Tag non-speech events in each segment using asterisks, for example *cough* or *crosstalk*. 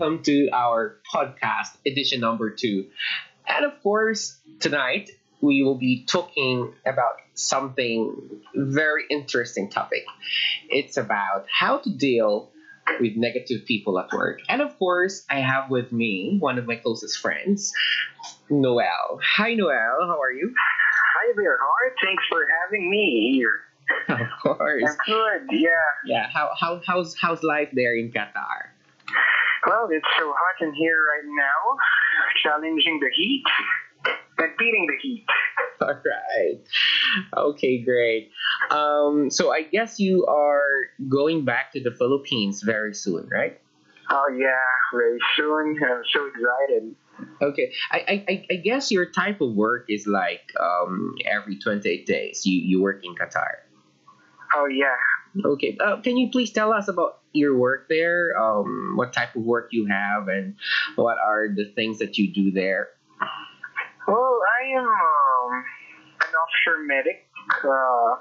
welcome to our podcast, edition number two. And of course, tonight we will be talking about something very interesting topic. It's about how to deal with negative people at work. And of course, I have with me one of my closest friends, Noel. Hi, Noel. How are you? Hi there, Hart. Thanks for having me here. *laughs* Of course. I'm good, yeah. Yeah. How, how how's how's life there in Qatar? Well, it's so hot in here right now, challenging the heat and beating the heat. *laughs* All right. Okay, great. Um, so I guess you are going back to the Philippines very soon, right? Oh, yeah, very soon. I'm so excited. Okay. I, I, I- I guess your type of work is like um, every 28 days. You, you work in Qatar. Oh, yeah. Okay. Uh, can you please tell us about your work there? Um, what type of work you have and what are the things that you do there? Well, I am um, an offshore medic. Uh,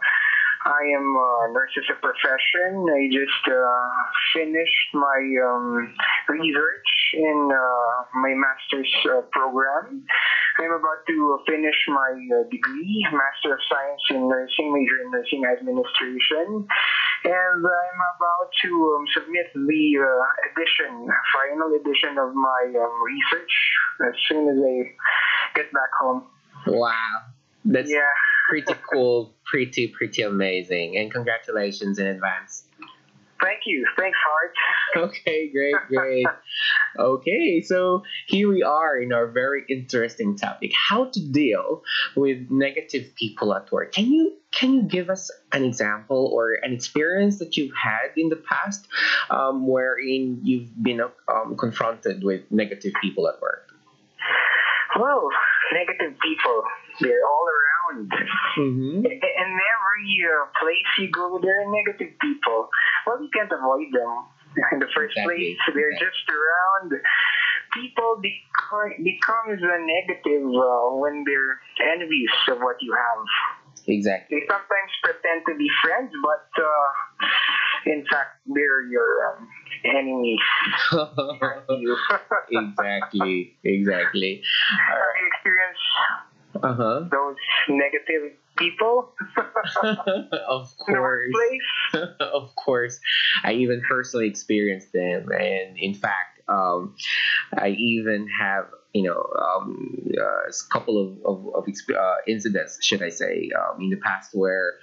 I am a nurse as a profession. I just uh, finished my um, research in uh, my master's uh, program. I'm about to finish my uh, degree, Master of Science in Nursing, major in Nursing Administration, and I'm about to um, submit the uh, edition, final edition of my um, research as soon as I get back home. Wow. That's Yeah. *laughs* pretty cool, pretty, pretty amazing. And congratulations in advance. Thank you. Thanks, Hart. *laughs* Okay, great, great. Okay, so here we are in our very interesting topic: how to deal with negative people at work. Can you can you give us an example or an experience that you've had in the past, um, wherein you've been um, confronted with negative people at work? Well, negative people, they're all around. Mm-hmm. In every uh, place you go, there are negative people. Well, you can't avoid them. *laughs* In the first Exactly. place, they're Exactly. just around. People become becomes a negative uh, when they're envious of what you have. Exactly. They sometimes pretend to be friends, but uh, in fact, they're your um, enemies. *laughs* Exactly. Exactly. *laughs* You experienced Uh huh. those negative people *laughs* of *laughs* course. *laughs* of course, I even personally experienced them, and in fact, um, I even have you know um, a couple of of, of exp- uh, incidents, should I say, um, in the past where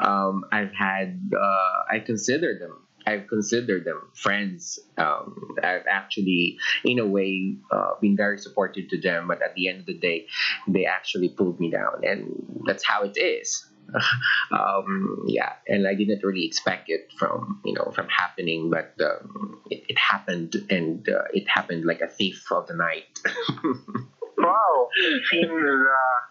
um, I've had uh, I consider them. I've considered them friends. Um, I've actually, in a way, uh, been very supportive to them. But at the end of the day, they actually pulled me down, and that's how it is. *laughs* um, yeah, and I didn't really expect it from you know from happening, but um, it, it happened, and uh, it happened like a thief of the night. *laughs* Wow, seems. Uh,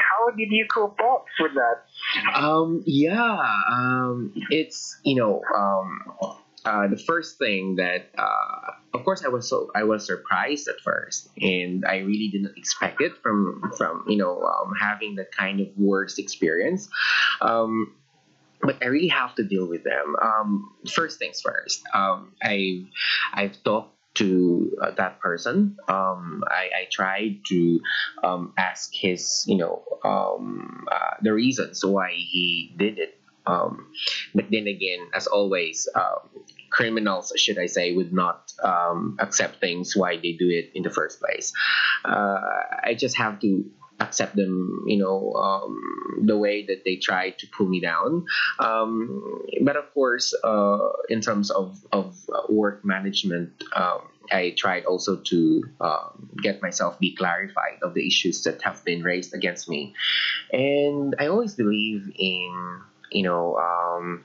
how did you cope up with that? um, yeah, um, it's you know um, uh, the first thing that uh, of course I was so I was surprised at first, and I really didn't expect it from from you know um, having that kind of worst experience. Um, but I really have to deal with them. Um, first things first. Um, I I've talked to uh, that person. Um, I, I tried to um, ask his, you know, um, uh, the reasons why he did it. Um, but then again, as always, um, criminals, should I say, would not um, accept things why they do it in the first place. Uh, I just have to accept them, you know, um, the way that they try to pull me down. Um, but of course, uh, in terms of, of uh, work management, um, I tried also to um, get myself be clarified of the issues that have been raised against me. And I always believe in, you know, um,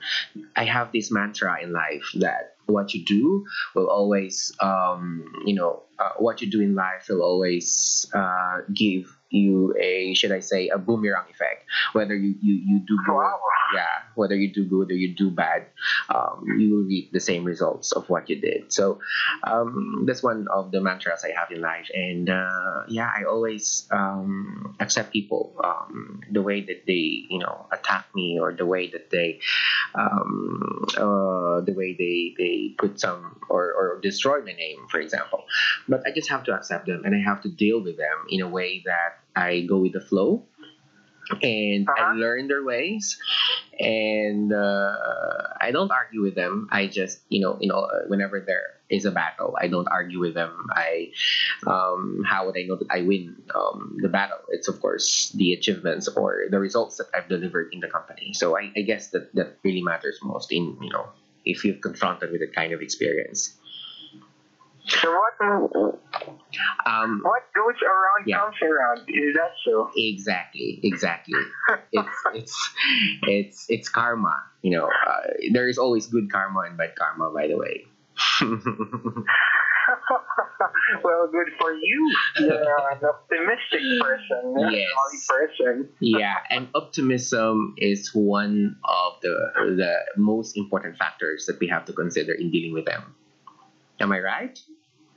I have this mantra in life that what you do will always, um, you know, uh, what you do in life will always uh, give you a should I say a boomerang effect. Whether you you, you do Wow. Yeah, whether you do good or you do bad, um, you will reap the same results of what you did. So um, that's one of the mantras I have in life, and uh, yeah, I always um, accept people um, the way that they you know attack me or the way that they um, uh, the way they they put some or, or destroy my name, for example. But I just have to accept them, and I have to deal with them in a way that I go with the flow. And I Uh-huh. learn their ways, and uh, I don't argue with them. I just, you know, you know, whenever there is a battle, I don't argue with them. I, um, how would I know that I win um, the battle? It's of course the achievements or the results that I've delivered in the company. So I, I guess that that really matters most in you know if you've confronted with that kind of experience. So what Um, what goes around Yeah. comes around. Is that so? exactly, exactly. *laughs* It's it's it's it's karma. You know, uh, there is always good karma and bad karma. By the way. *laughs* well, good for you. You're an optimistic person, a Yes. jolly person. yeah, and optimism is one of the the most important factors that we have to consider in dealing with them. Am I right?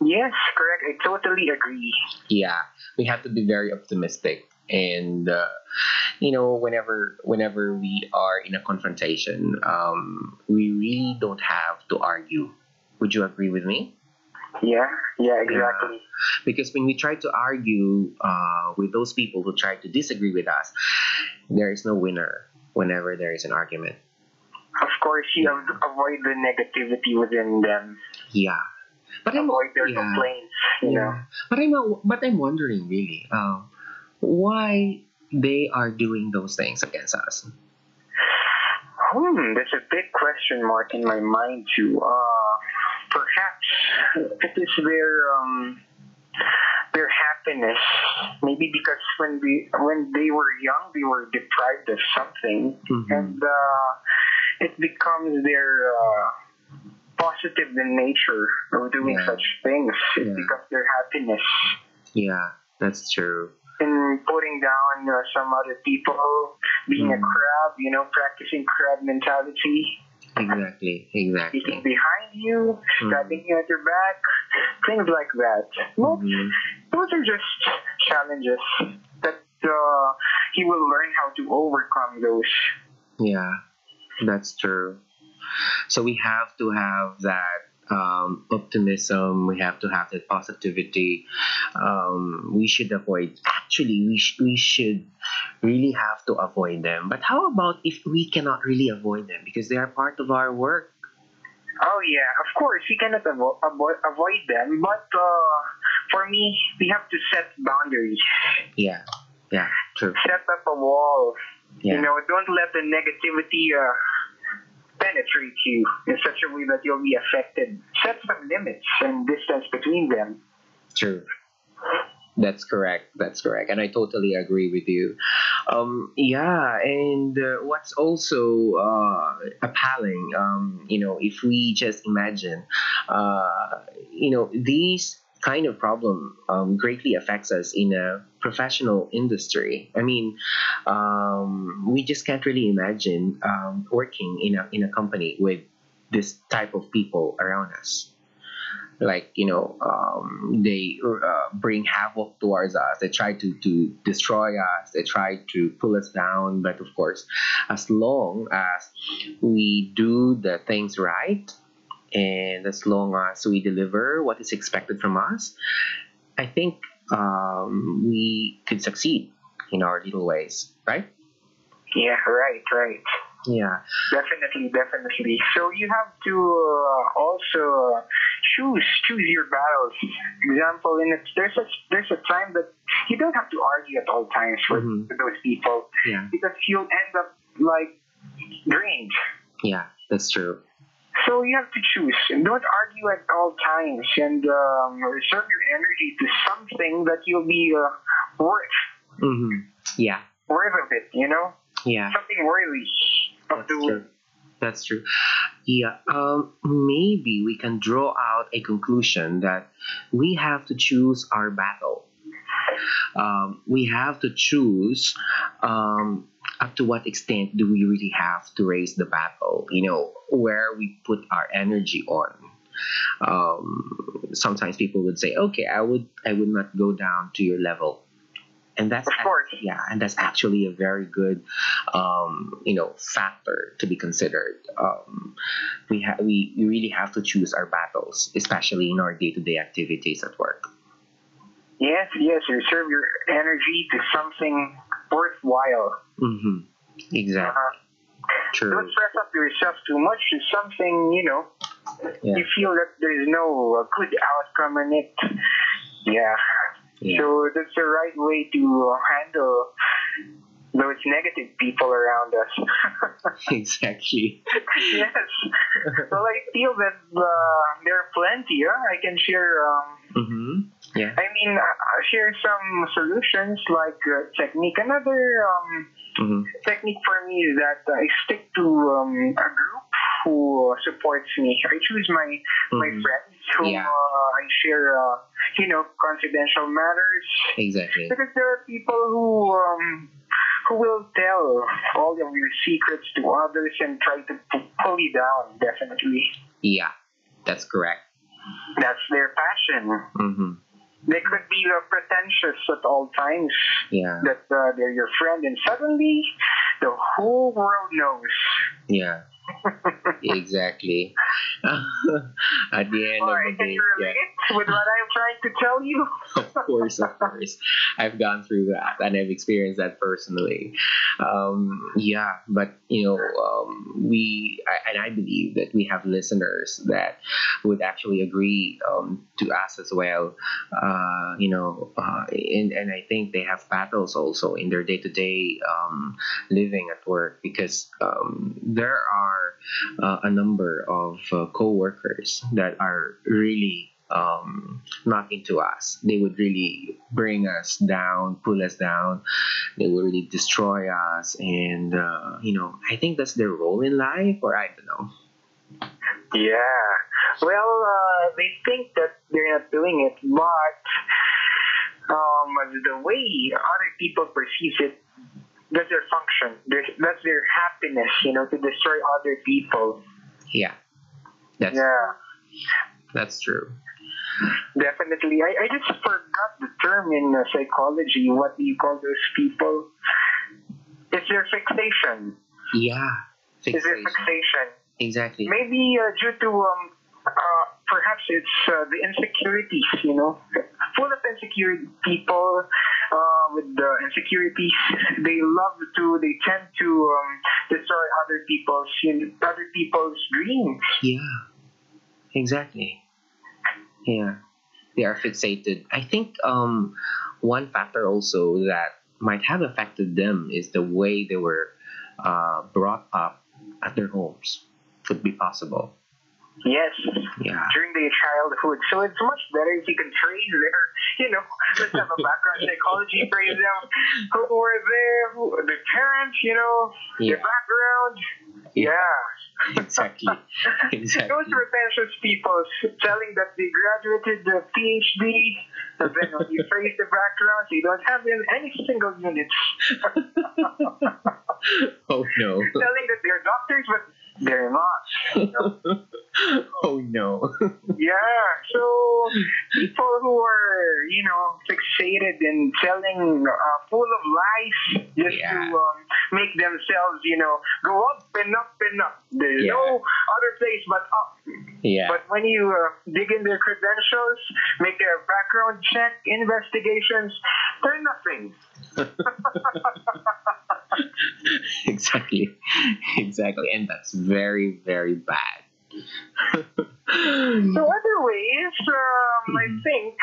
Yes, correct. I totally agree. Yeah, we have to be very optimistic, and uh, you know, whenever whenever we are in a confrontation, um, we really don't have to argue. Would you agree with me? Yeah, yeah, exactly. Because when we try to argue uh, with those people who try to disagree with us, there is no winner whenever there is an argument. Of course, you to avoid the negativity within them. Yeah, but I'm Avoid their yeah. complaints. You know. Yeah. But I'm but I'm wondering really, um, why they are doing those things against us. Hmm, there's a big question mark in my mind too. Uh, perhaps it is their um, their happiness. Maybe because when we when they were young, they were deprived of something, Mhm. and uh, it becomes their uh, positive in nature of doing Yeah. such things. It Yeah. becomes their happiness Yeah, that's true. in putting down uh, some other people, being a Mm. crab, you know, practicing crab mentality. Exactly, exactly. Speaking behind you, Mm. stabbing you at your back, things like that. Well, Mhm. those are just challenges that uh, he will learn how to overcome those. Yeah, that's true. So we have to have that um, optimism. We have to have that positivity. Um, we should avoid. Actually, we sh- we should really have to avoid them. But how about if we cannot really avoid them because they are part of our work? Oh yeah, of course we cannot avo- avo- avoid them, but uh, for me, we have to set boundaries, Yeah, yeah, true. set up a wall. Yeah, You know, don't let the negativity uh, penetrate you in such a way that you'll be affected. Set some limits and distance between them. True. That's correct. That's correct, and I totally agree with you. Um, yeah, and uh, what's also uh, appalling, um, you know, if we just imagine, uh, you know, these kind of problem um, greatly affects us in a professional industry. I mean, um, we just can't really imagine um, working in a in a company with this type of people around us. Like you know um, they uh, bring havoc towards us. They try to, to destroy us. They try to pull us down. But of course as long as we do the things right and as long as we deliver what is expected from us i think um, we could succeed in our little ways right Yeah, right, right. yeah Definitely, definitely. So you have to uh, also uh, choose choose your battles. Example, in a, there's a there's a time that you don't have to argue at all times with, Mhm. with those people yeah because you'll end up like drained. yeah that's true So you have to choose and don't argue at all times and um, reserve your energy to something that you'll be uh, worth hmm yeah worth of it. You know, yeah something worthy of That's doing. true. That's true. Yeah. Um. Maybe we can draw out a conclusion that we have to choose our battle. um, we have to choose um, up to what extent do we really have to raise the battle? You know where we put our energy on. Um, sometimes people would say okay i would i would not go down to your level. And that's Of course. yeah and that's actually a very good um, you know factor to be considered. Um, we have we, we really have to choose our battles especially in our day-to-day activities at work. Yes, yes, reserve your energy to something worthwhile. Hmm exactly Uh, true don't stress up yourself too much to something, you know, Yeah. you feel that there's no uh, good outcome in it. Yeah. yeah So that's the right way to uh, handle those negative people around us. *laughs* *laughs* exactly yes. Well, I feel that uh, there are plenty. Huh? I can share. Um, hmm yeah I mean, share some solutions like uh, technique. Another um, hmm technique for me is that I stick to um, a group who supports me. I choose my my Mhm. friends whom Yeah. uh, I share, uh, you know, confidential matters. exactly Because there are people who um, who will tell all of your secrets to others and try to pu- pull you down. Definitely, yeah that's correct that's their passion. hmm They could be uh, pretentious at all times. Yeah. That uh, they're your friend, and suddenly the whole world knows. yeah. *laughs* Exactly *laughs* at the end Or of the can day you yeah relate with what I'm trying to tell you? *laughs* of course, of course. I've gone through that and I've experienced that personally. Um, yeah, but you know, um, we I, and I believe that we have listeners that would actually agree um, to us as well. Uh, you know, uh, and and I think they have battles also in their day to day living at work because um, there are uh, a number of uh, co-workers that are really um, not into us. They would really bring us down, pull us down. They would really destroy us, and uh, you know, I think that's their role in life, or I don't know. Yeah. Well, uh, they think that they're not doing it, but um, the way other people perceive it, that's their function. That's their happiness, you know, to destroy other people. Yeah, that's Yeah, that's true. definitely. I, I just forgot the term in uh, psychology. What do you call those people? It's their fixation. Yeah, It's their fixation. fixation. Exactly. Maybe uh, due to um, uh, perhaps it's uh, the insecurities, you know, full of insecure people uh, with the insecurities. They love to, they tend to um, destroy other people's, you know, other people's dreams. Yeah, exactly. Yeah, they are fixated. I think um, one factor also that might have affected them is the way they were uh, brought up at their homes. Could be possible. Yes, Yeah. during their childhood. So it's much better if you can trace their, you know, *laughs* let's have a background *laughs* psychology, trace them who were there, who, the parents, you know, Yeah. their background. Yeah. *laughs* Exactly. Exactly. Those pretentious people telling that they graduated the PhD, and then when you trace the background, they don't have in any single units. *laughs* oh no. *laughs* telling that they're doctors, but they're not. you know. oh no. Yeah, so people who are, you know, fixated in telling uh, full of lies just Yeah. to um, make themselves, you know, go up and up and up. There's Yeah. no other place but up. yeah. But when you uh, dig in their credentials, make their background check, investigations, they're nothing. *laughs* exactly. Exactly. And that's very, very bad. So other ways, um, I Mhm. think,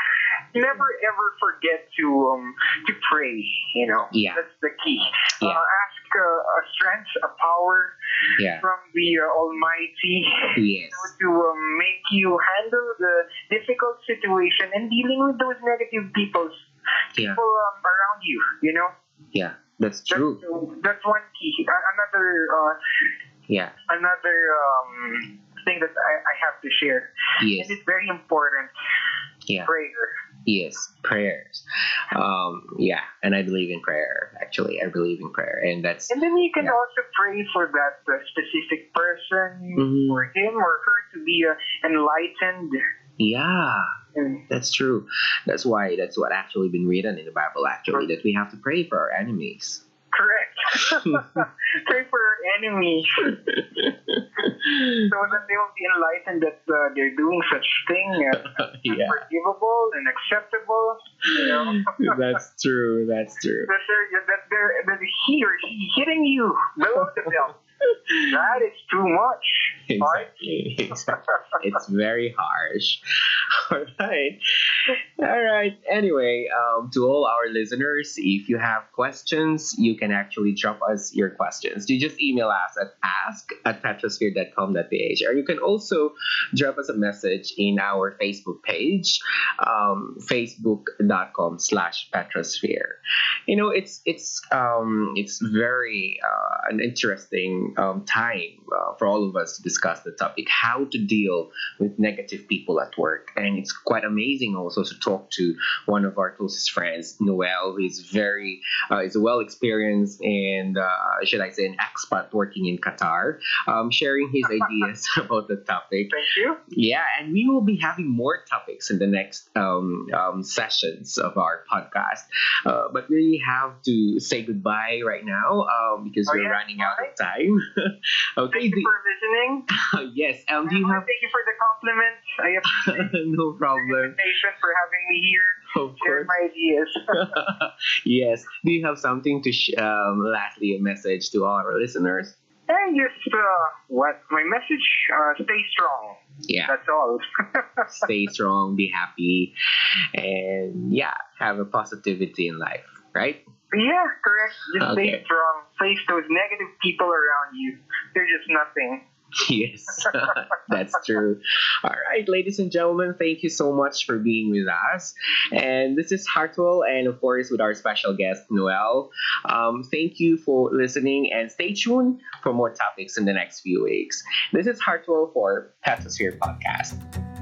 never ever forget to um, to pray. You know, Yeah. that's the key. Yeah. Uh, ask uh, a strength, a power yeah. from the uh, Almighty Yes. to um, make you handle the difficult situation and dealing with those negative peoples, Yeah. people um, around you. You know, Yeah. That's that's, true. that's one key. Uh, another uh, Yeah. another um, thing that I, I have to share, Yes. and it's very important. Yeah. Prayer. Yes, prayers. Um, yeah, and I believe in prayer. Actually, I believe in prayer, and that's And then you can Yeah. also pray for that uh, specific person, Mhm. for him or her to be uh, enlightened. yeah, And that's true. That's why that's what actually been written in the Bible. Actually, that we have to pray for our enemies. Correct. pray for our enemies so that they will be enlightened that uh, they're doing such thing uh, *laughs* yeah, forgivable and acceptable. You know, *laughs* that's true. That's true. that they're that they're that he or she hitting you below the belt. *laughs* That is too much. *laughs* Exactly. It's very harsh. *laughs* All right. All right. Anyway, um, to all our listeners, if you have questions, you can actually drop us your questions. You just email us at ask at petrosphere.com.ph or you can also drop us a message in our Facebook page, um, facebook.com slash petrosphere. You know, it's it's um, it's very uh, an interesting um, time uh, for all of us to discuss the topic how to deal with negative people at work and it's quite amazing also to talk to one of our closest friends noel who is very uh, is well experienced and uh, should i say an expat working in qatar um, sharing his *laughs* ideas about the topic Thank you. yeah, and we will be having more topics in the next um, um, sessions of our podcast. Uh, but we have to say goodbye right now um, because Oh, we're yeah, running out of time. *laughs* okay, Thank you for listening. *laughs* yes. Um, do you have Thank you for the compliment. I *laughs* appreciate no the problem? invitation for having me here. Of Share course. my ideas. *laughs* yes. Do you have something to sh- um, lastly a message to all our listeners? and just uh, what my message: uh, stay strong. Yeah. That's all. Stay strong, be happy, and yeah, have a positivity in life. Right. yeah, correct. Just Okay. stay strong. Face those negative people around you. They're just nothing. *laughs* Yes, *laughs* that's true. All right, ladies and gentlemen, thank you so much for being with us. And this is Hartwell, and of course, with our special guest, Noel. Um, thank you for listening, and stay tuned for more topics in the next few weeks. This is Hartwell for Petrosphere Podcast.